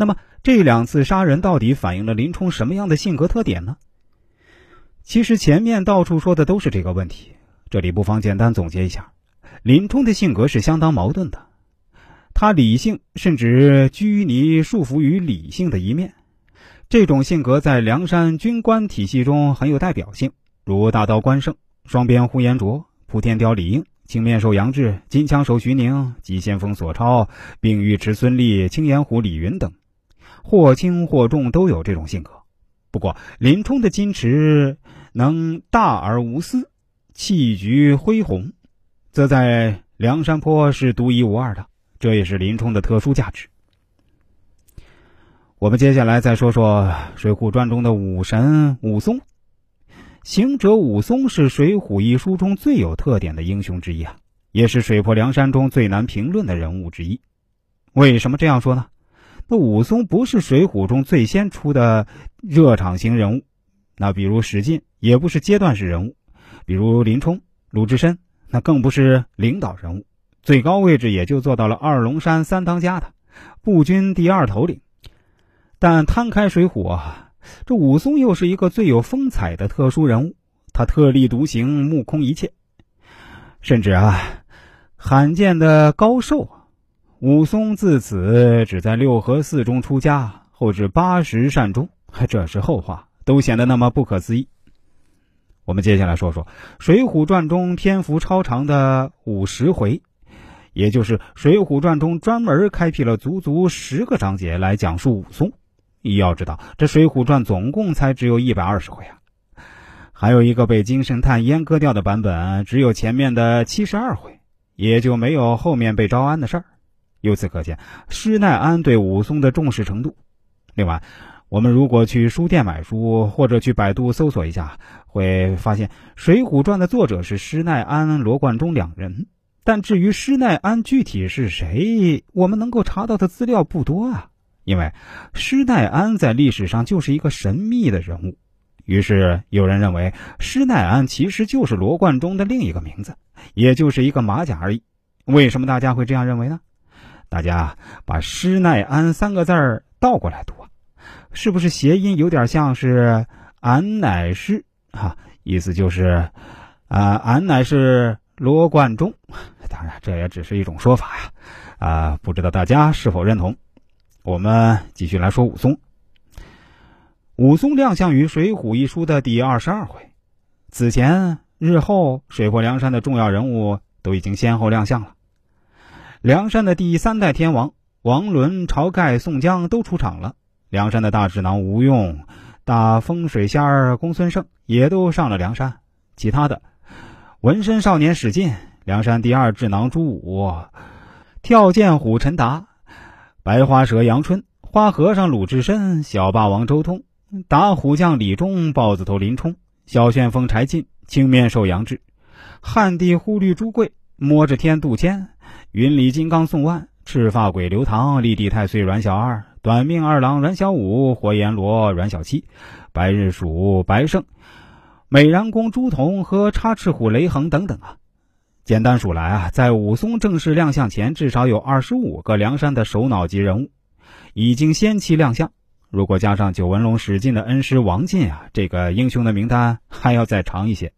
那么这两次杀人到底反映了林冲什么样的性格特点呢？其实前面到处说的都是这个问题，这里不妨简单总结一下：林冲的性格是相当矛盾的，他理性甚至拘泥束缚于理性的一面。这种性格在梁山军官体系中很有代表性，如大刀关胜、双鞭呼延灼、扑天雕李应、青面兽杨志、金枪手徐宁、急先锋索超、并尉迟孙立、青眼虎李云等，或轻或重都有这种性格。不过，林冲的矜持能大而无私，气局恢宏，则在梁山坡是独一无二的，这也是林冲的特殊价值。我们接下来再说说《水浒传》中的武神武松。行者武松是《水浒》一书中最有特点的英雄之一啊，也是水泊梁山中最难评论的人物之一。为什么这样说呢？那武松不是《水浒》中最先出的热场型人物，那比如史进也不是阶段式人物，比如林冲、鲁智深，那更不是领导人物，最高位置也就做到了二龙山三当家的步军第二头领。但摊开水浒啊，这武松又是一个最有风采的特殊人物。他特立独行，目空一切，甚至啊，罕见的高寿啊。武松自此只在六合寺中出家，后至八十善终，这是后话，都显得那么不可思议。我们接下来说说《水浒传》中篇幅超长的五十回。也就是《水浒传》中专门开辟了足足十个章节来讲述武松。要知道，这《水浒传》总共才只有一百二十回啊，还有一个被金圣叹阉割掉的版本，只有前面的七十二回，也就没有后面被招安的事儿。由此可见，施耐庵对武松的重视程度。另外，我们如果去书店买书，或者去百度搜索一下，会发现《水浒传》的作者是施耐庵、罗贯中两人。但至于施耐庵具体是谁，我们能够查到的资料不多啊。因为施耐庵在历史上就是一个神秘的人物，于是有人认为施耐庵其实就是罗贯中的另一个名字，也就是一个马甲而已。为什么大家会这样认为呢？大家把施耐庵三个字儿倒过来读啊，是不是谐音有点像是俺乃是啊？意思就是啊，俺乃是罗贯中。当然，这也只是一种说法呀，啊，不知道大家是否认同？我们继续来说武松。武松亮相于《水浒》一书的第二十二回，此前、日后水泊梁山的重要人物都已经先后亮相了。梁山的第三代天王王伦、晁盖、宋江都出场了，梁山的大智囊吴用、大风水仙儿公孙胜也都上了梁山。其他的纹身少年史进、梁山第二智囊朱武、跳涧虎陈达。白花蛇杨春、花和尚鲁智深、小霸王周通、打虎将李忠、豹子头林冲、小旋风柴进、青面兽杨志、汉地忽律朱贵、摸着天杜迁、云里金刚宋万、赤发鬼刘唐、立地太岁阮小二、短命二郎阮小五、火阎罗阮小七、白日鼠白胜、美髯公朱仝和插翅虎雷横等等啊。简单数来啊，在武松正式亮相前，至少有二十五个梁山的首脑级人物已经先期亮相。如果加上九纹龙史进的恩师王进啊，这个英雄的名单还要再长一些。